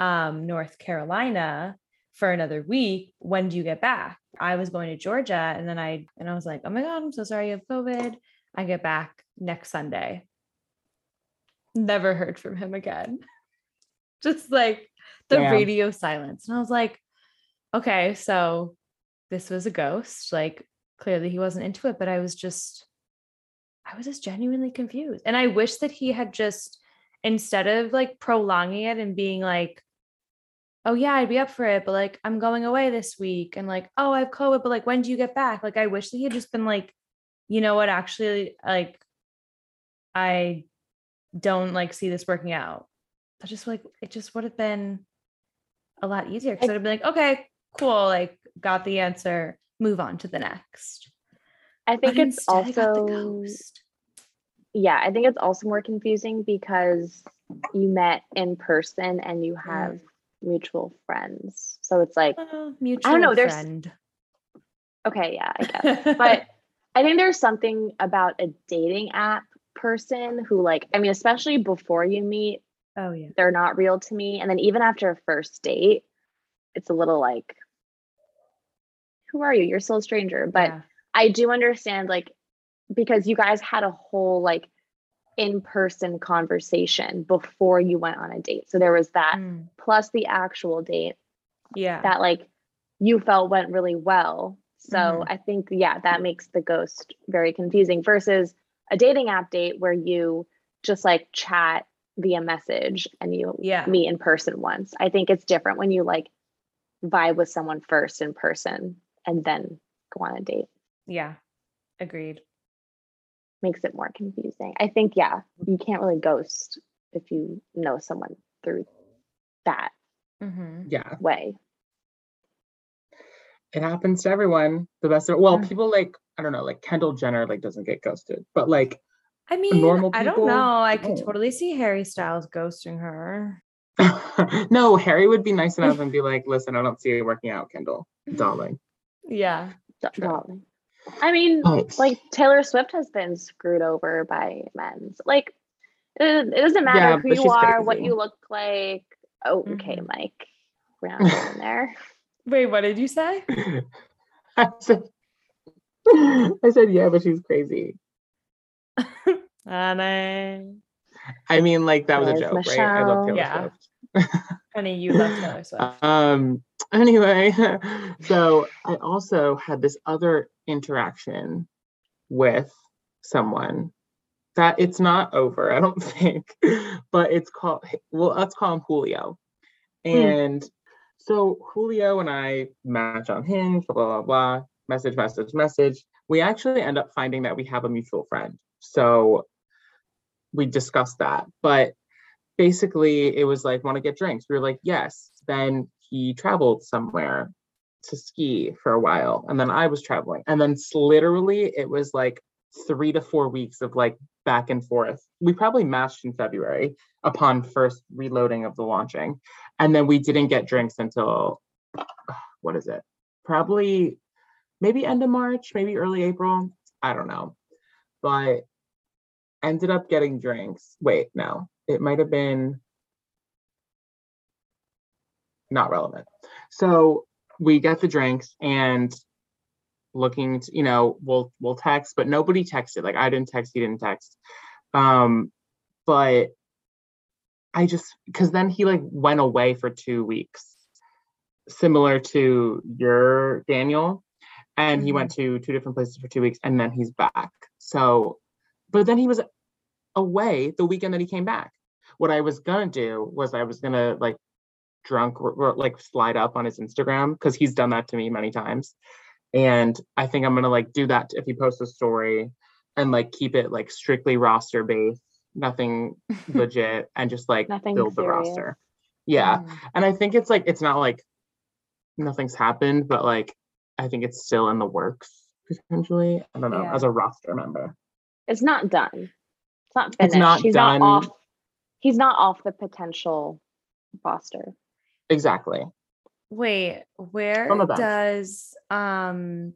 um, North Carolina for another week. When do you get back? I was going to Georgia and then I and I was like, oh my God, I'm so sorry you have COVID. I get back next Sunday. Never heard from him again. *laughs* Just like the radio silence. And I was like, okay, so this was a ghost. Like clearly he wasn't into it, but I was just I was just genuinely confused. And I wish that he had just instead of like prolonging it and being like, oh yeah, I'd be up for it, but like I'm going away this week and like, oh, I have COVID, but like when do you get back? Like I wish that he had just been like, you know what, actually, like I don't like see this working out. I just like it just would have been a lot easier because I'd have been like, okay, cool, like got the answer, move on to the next.
I think
But
it's also
ghost.
yeah, I think it's also more confusing because you met in person and you have mm. Mutual friends. So it's like,
Oh, mutual
know, there's-
friend.
okay, yeah, I guess. *laughs* But I think there's something about a dating app person who like, I mean, especially before you meet,
oh yeah.
they're not real to me. And then even after a first date, it's a little like, who are you? You're still a stranger. But
Yeah.
I do understand, like, because you guys had a whole like in person conversation before you went on a date. So there was that
Mm,
plus the actual date
yeah.
that like you felt went really well. So
Mhm.
I think, yeah, that makes the ghost very confusing versus a dating app date where you just like chat via message and you
Yeah.
meet in person once. I think it's different when you like vibe with someone first in person and then go on a date.
yeah. Agreed.
Makes it more confusing. I think, yeah, you can't really ghost if you know someone through that
hmm
Yeah.
way.
It happens to everyone. The best of well,
Mm.
people like I don't know, like Kendall Jenner like doesn't get ghosted, but like
I mean,
normal
I don't know. I could
don't.
totally see Harry Styles ghosting her. *laughs*
no, Harry would be nice enough and be like, listen, I don't see it working out, Kendall, *laughs* darling.
Yeah.
D- darling. I mean,
But
like Taylor Swift has been screwed over by men. Like it, it doesn't matter
Yeah,
who you
she's
are, what you look like. Oh, okay,
Mhm.
Mike. We're not going there.
Wait, what did you say? *laughs*
I said, *laughs* I said, yeah, but she's crazy. *laughs*
Honey.
I mean, like that was a
There's
joke, right? I love Taylor
Yeah.
Swift.
Honey, you love Taylor Swift.
Um. Anyway, so I also had this other interaction with someone that it's not over. I don't *laughs* think, but it's called. Well, let's call him Julio. Hmm. And so Julio and I match on Hinge. Blah blah blah. blah message, message, message. We actually end up finding that we have a mutual friend. So we discussed that, but basically it was like want to get drinks we were like yes then he traveled somewhere to ski for a while and then i was traveling and then literally it was like three to four weeks of like back and forth. We probably matched in february upon first reloading of the launching and then we didn't get drinks until *sighs* what is it? Probably maybe end of march maybe early april i don't know but ended up getting drinks. Wait no it might have been not relevant. So we get the drinks and looking to, you know, we'll we'll text, but nobody texted. Like I didn't text, he didn't text. Um, but I just because then he like went away for two weeks, similar to your Daniel. And he went to two different places for two weeks and then he's back. So, but then he was away the weekend that he came back. What I was gonna do was I was gonna like drunk r- r- like slide up on his Instagram because he's done that to me many times. And I think I'm gonna like do that if he posts a story and like keep it like strictly roster based, nothing *laughs* legit, and just like
Nothing
build the roster. Yeah.
Mm.
And I think it's like it's not like nothing's happened, but like I think it's still in the works potentially. I don't know,
Yeah.
as a roster member.
It's not done. It's not
It's
finished.
not
he's
done.
not off. He's not off the potential roster.
Exactly.
Wait, where
Some of them.
does um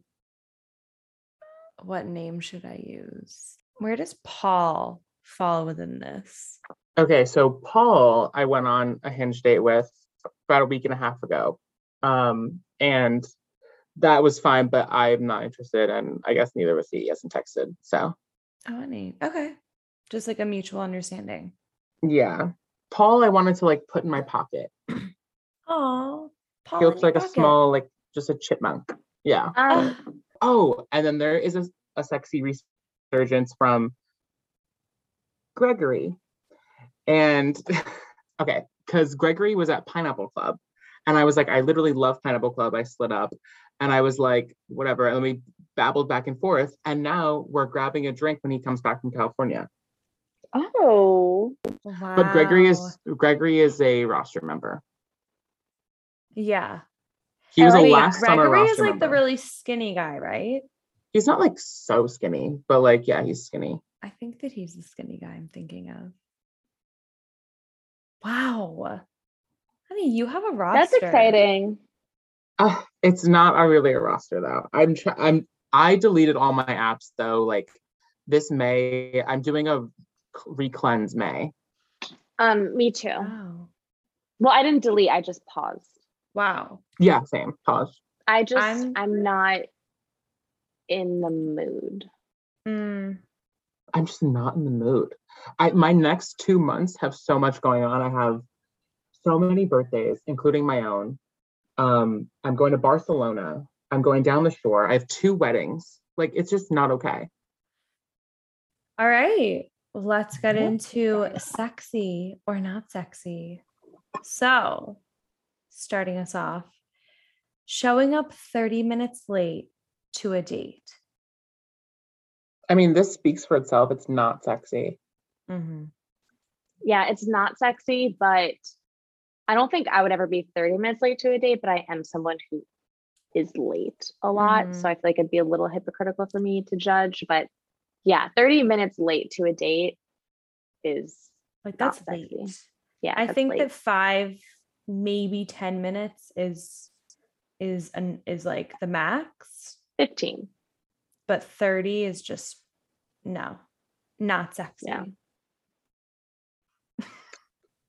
what name should I use? Where does Paul fall within this?
Okay, so Paul, I went on a hinge date with about a week and a half ago. Um, and that was fine, but I'm not interested, and I guess neither was he. He hasn't texted. So
Oh, neat. Okay. Just like a mutual understanding.
yeah. Paul, I wanted to like put in my pocket.
Oh,
He looks like a small, like just a chipmunk. Yeah.
Um, *gasps*
Oh, and then there is a, a sexy resurgence from Gregory. And *laughs* okay, because Gregory was at Pineapple Club. And I was like, I literally love Pineapple Club. I slid up and I was like, whatever. And we babbled back and forth. And now we're grabbing a drink when he comes back from California.
oh, Wow.
But Gregory is Gregory is a roster member.
Yeah.
He was a
Wait,
last summer
Gregory
roster
is like the really skinny guy, right?
He's not like so skinny, but like yeah, he's skinny.
I think that he's the skinny guy I'm thinking of. Wow. Honey, you have a roster.
that's exciting.
Uh, it's not a really a roster though. I'm try- I'm I deleted all my apps though. Like this May, I'm doing a re-cleanse May.
Um, me too.
Wow.
Well, I didn't delete. I just paused.
Wow.
Yeah, same. Pause.
I just
I'm-
I'm, not in the mood.
Mm,
I'm just not in the mood. I my next two months have so much going on. I have so many birthdays, including my own. Um, I'm going to Barcelona. I'm going down the shore. I have two weddings. Like it's just not okay.
all right. Let's get into sexy or not sexy. So, starting us off, showing up 30 minutes late to a date.
I mean, this speaks for itself. It's not sexy.
Mhm.
Yeah, it's not sexy, but I don't think I would ever be 30 minutes late to a date, but I am someone who is late a lot.
Mhm.
So I feel like it'd be a little hypocritical for me to judge. But yeah, 30 minutes late to a date is
Like
Not
that's late.
sexy. yeah.
I
that's
think
late.
that 5 maybe 10 minutes is is an is like the max,
15.
but 30 is just no. Not sexy.
Yeah.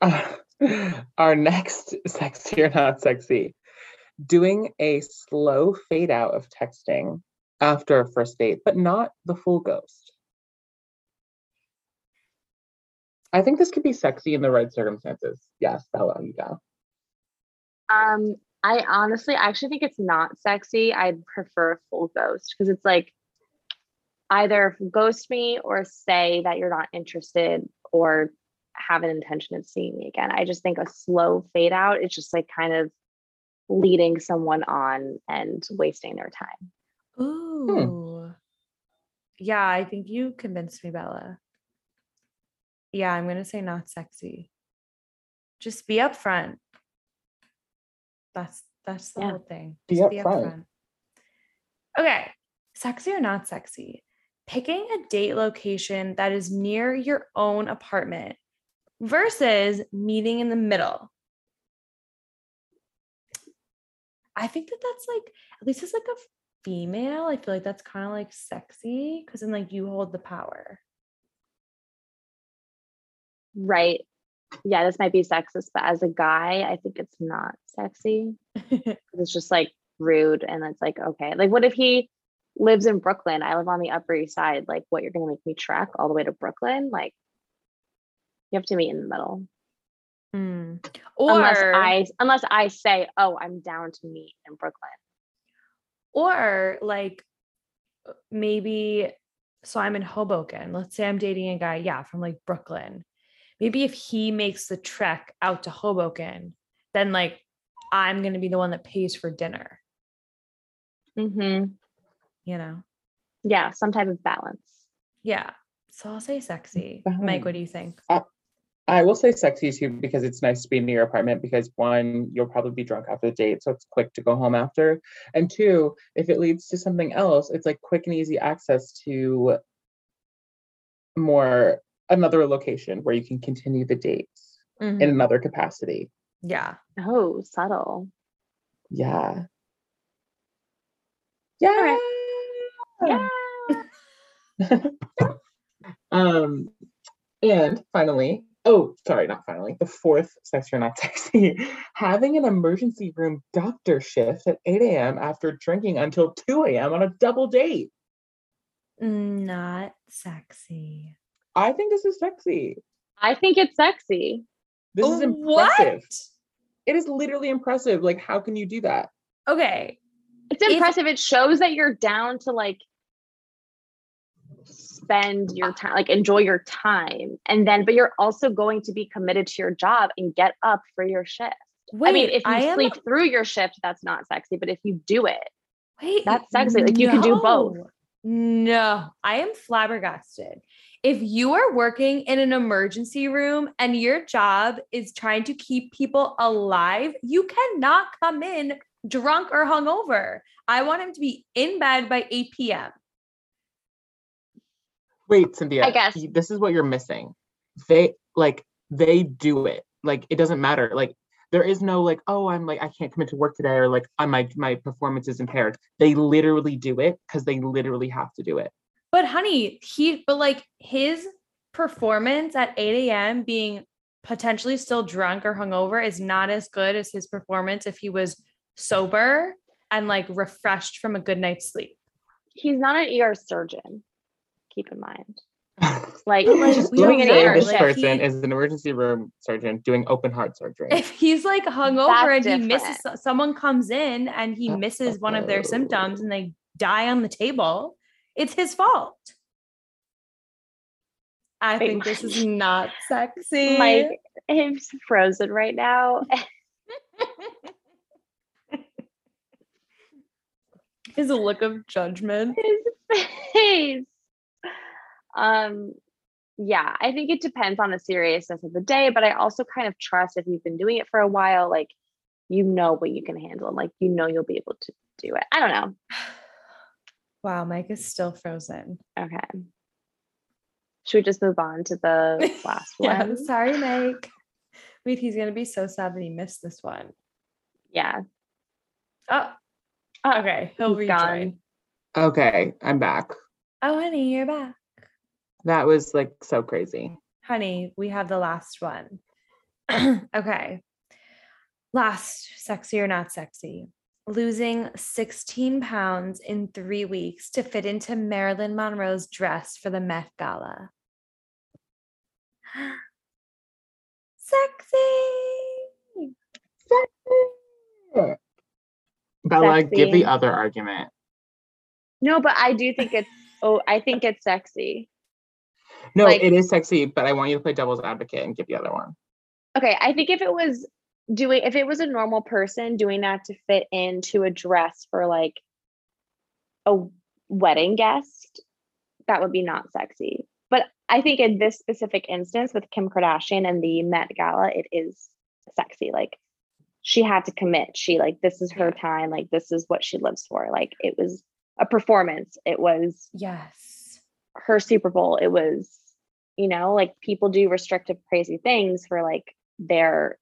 *laughs*
Our next sexy or not sexy, doing a slow fade out of texting after a first date, but not the full ghost. I think this could be sexy in the right circumstances. Yes, Bella, you go.
Um, I honestly I actually think it's not sexy. I'd prefer full ghost because it's like either ghost me or say that you're not interested or have an intention of seeing me again. I just think a slow fade out is just like kind of leading someone on and wasting their time.
Ooh. Yeah, I think you convinced me, Bella. Yeah, I'm gonna say not sexy. Just be upfront. That's that's the
Yeah.
whole thing.
Be
Just
upfront.
Okay, sexy or not sexy? Picking a date location that is near your own apartment versus meeting in the middle. I think that that's like at least as like a female, I feel like that's kind of like sexy because then like you hold the power.
Right. Yeah, this might be sexist, but as a guy, I think it's not sexy. *laughs* It's just like rude and it's like, okay. Like what if he lives in Brooklyn? I live on the Upper East Side. Like what you're gonna make me trek all the way to Brooklyn? Like you have to meet in the middle.
Mm. Or
unless I unless I say, oh, I'm down to meet in Brooklyn.
or like maybe so I'm in Hoboken. Let's say I'm dating a guy, yeah, from like Brooklyn. Maybe if he makes the trek out to Hoboken, then like I'm gonna be the one that pays for dinner,
Mm-hmm.
you know?
Yeah, some type of balance.
Yeah. So I'll say sexy. Mike, what do you think?
I will say sexy too because it's nice to be near your apartment because one, you'll probably be drunk after the date, so it's quick to go home after. And two, if it leads to something else, it's like quick and easy access to more another location where you can continue the dates
Mhm.
in another capacity.
Yeah.
Oh, subtle.
Yeah. Yeah.
Yeah. *laughs*
um and finally oh sorry not finally the fourth sexy or not sexy having an emergency room doctor shift at 8 a.m after drinking until 2 a.m on a double date
Not sexy.
I think this is sexy
I think it's sexy.
this is impressive.
What?
impressive it is literally impressive like how can you do that
Okay.
It's
If-
impressive. it shows that you're down to like spend your time, like enjoy your time. And then, but you're also going to be committed to your job and get up for your shift.
Wait,
I mean, if you
I am-
sleep through your shift, that's not sexy. But if you do it,
Wait,
That's sexy, like, you can do both.
no. No, I am flabbergasted. If you are working in an emergency room and your job is trying to keep people alive, you cannot come in drunk or hungover. I want him to be in bed by 8 p.m.
wait cynthia
I guess.
this is what you're missing they like they do it like it doesn't matter like there is no like oh i'm like i can't commit to work today or like my my performance is impaired they literally do it because they literally have to do it
But honey, he but like his performance at 8 a.m. being potentially still drunk or hungover is not as good as his performance if he was sober and like refreshed from a good night's sleep.
He's not an ER surgeon. Keep in mind. *laughs* Like,
like,
doing an ER
this
like,
person
he-
is an emergency room surgeon doing open heart surgery.
If he's like hungover
That's
and he misses someone comes in and he misses one of their symptoms and they die on the table, it's his fault. I
Wait,
think this is not sexy.
Mike is frozen right now.
His look of judgment.
His face. Um, yeah, I think it depends on the seriousness of the day, but I also kind of trust if you've been doing it for a while, like you know what you can handle and like you know you'll be able to do it. I don't know.
Wow, Mike is still frozen.
Okay. Should we just move on to the *laughs* last
Yeah,
one?
sorry, Mike. Wait, he's gonna be so sad that he missed this one.
Yeah.
Oh,
Uh,
okay. He'll
he's
rejoin.
gone.
Okay, I'm back.
Oh, honey, you're back.
That was like so crazy.
Honey, we have the last one. *clears throat* okay. Last, sexy or not sexy. Losing 16 pounds in three weeks to fit into Marilyn Monroe's dress for the Met Gala. *gasps* Sexy. Sexy.
Bella, give the other argument.
No, but I do think it's oh, I think it's sexy.
No,
Like-
it is sexy, but I want you to play devil's advocate and give the other one.
Okay, I think if it was doing if it was a normal person doing that to fit into a dress for like a wedding guest, that would be not sexy. But I think in this specific instance with Kim Kardashian and the Met Gala, it is sexy. Like she had to commit. She like this is her time. Like this is what she lives for. Like it was a performance. It was
Yes.
her Super Bowl. It was, you know, like people do restrictive, crazy things for like their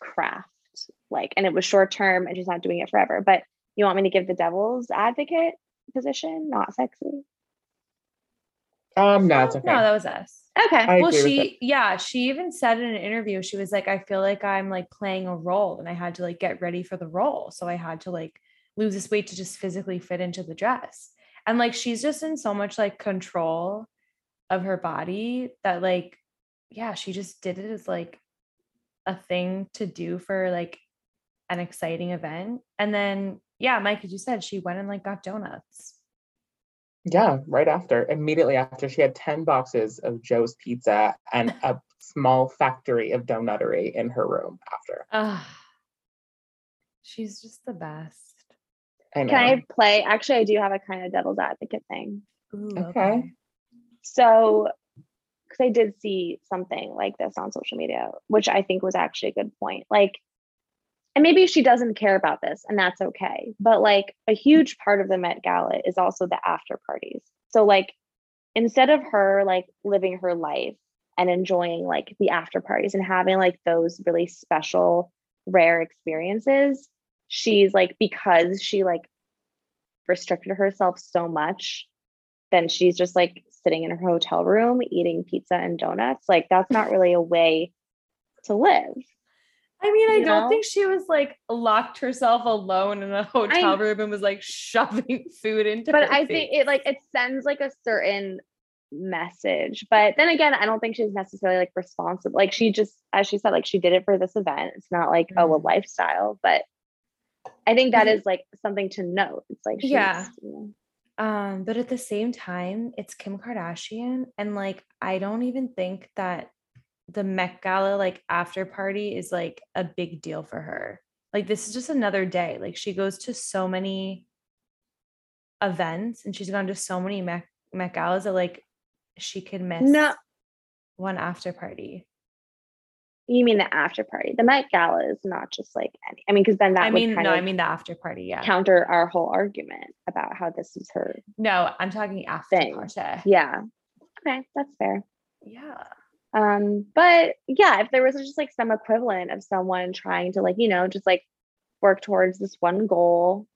craft. Like, and it was short term and she's not doing it forever. But you want me to give the devil's advocate position? Not sexy.
Um, no, it's okay.
No, that was us.
Okay.
I
well she yeah she even said in an interview she was like i feel like i'm like playing a role and i had to like get ready for the role so i had to like lose this weight to just physically fit into the dress and like she's just in so much like control of her body that like yeah she just did it as like a thing to do for like an exciting event and then yeah mike as you said she went and like got donuts
Yeah, right after, immediately after, she had 10 boxes of Joe's Pizza and *laughs* a small factory of donutery in her room after.
She's just the best
I know.
Can I play? Actually, I do have a kind of devil's advocate thing.
Ooh,
Okay.
So, because I did see something like this on social media, which I think was actually a good point. Like, and maybe she doesn't care about this, and that's okay. But like, a huge part of the Met Gala is also the after parties. So, like, instead of her like living her life and enjoying like the after parties and having like those really special, rare experiences, she's like, because she like restricted herself so much then she's just like sitting in her hotel room eating pizza and donuts. Like that's not really a way to live.
I mean, I
you
don't
know?
think she was like locked herself alone in a hotel room and was like shoving *laughs* food into
But I think it like it sends like a certain message. But then again, I don't think she's necessarily like responsible. Like she just, as she said, like she did it for this event. It's not like oh a lifestyle, but I think that
Mhm.
is like something to note. It's like
Yeah.
you know,
um, but at the same time, it's Kim Kardashian, and like I don't even think that the Met Gala like after party is like a big deal for her. Like this is just another day. Like she goes to so many events and she's gone to so many Met, Met Galas that like she could miss
No.
one after party.
You mean the after party. The Met Gala is not just like any I mean, because then that
I
would
mean,
kind
no,
of
I mean the after party. Yeah.
counter our whole argument about how this is her
No, I'm talking after
Thing.
party.
Yeah. Okay, that's fair.
Yeah.
Um, but yeah, if there was just like some equivalent of someone trying to like, you know, just like work towards this one goal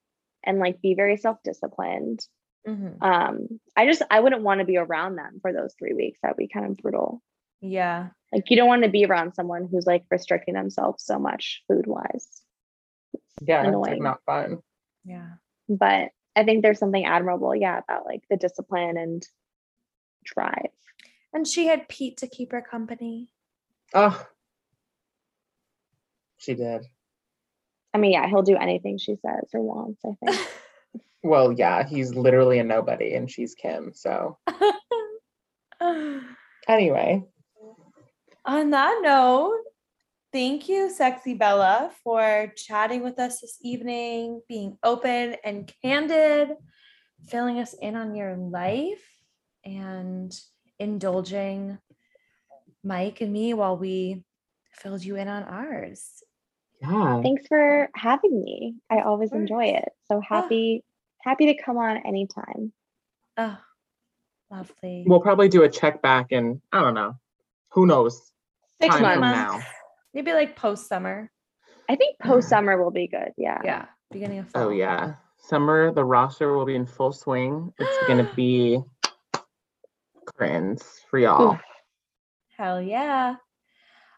and like be very self-disciplined.
Mhm.
Um, I just I wouldn't want to be around them for those three weeks. That'd be kind of brutal.
Yeah.
Like you don't want to be around someone who's like restricting themselves so much food wise.
Yeah, it's like
Annoying.
not fun.
Yeah.
But I think there's something admirable, yeah, about like the discipline and drive.
And she had Pete to keep her company.
Oh, she did.
I mean, yeah, he'll do anything she says or wants, I think. *laughs*
Well, yeah, he's literally a nobody, and she's Kim. So *laughs* anyway,
On that note, thank you, Sexy Bella, for chatting with us this evening, being open and candid, filling us in on your life, and indulging Mike and me while we filled you in on ours.
yeah,
Thanks for having me. I always enjoy it. So happy, happy to come on anytime.
Oh, lovely.
we'll probably do a check back, and I don't know. Who knows?
Six
Time from
months.
now.
Maybe like post summer.
I think post summer will be good. Yeah.
Yeah. Beginning of oh, fall.
Oh yeah, summer. The roster will be in full swing. It's gonna *gasps* be curtains for y'all.
Oof.
Hell yeah.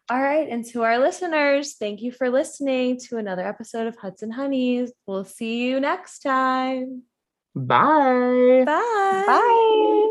All right. And to our listeners, thank you for listening to another episode of Hudson Honeys. We'll see you next time.
Bye.
Bye.
Bye.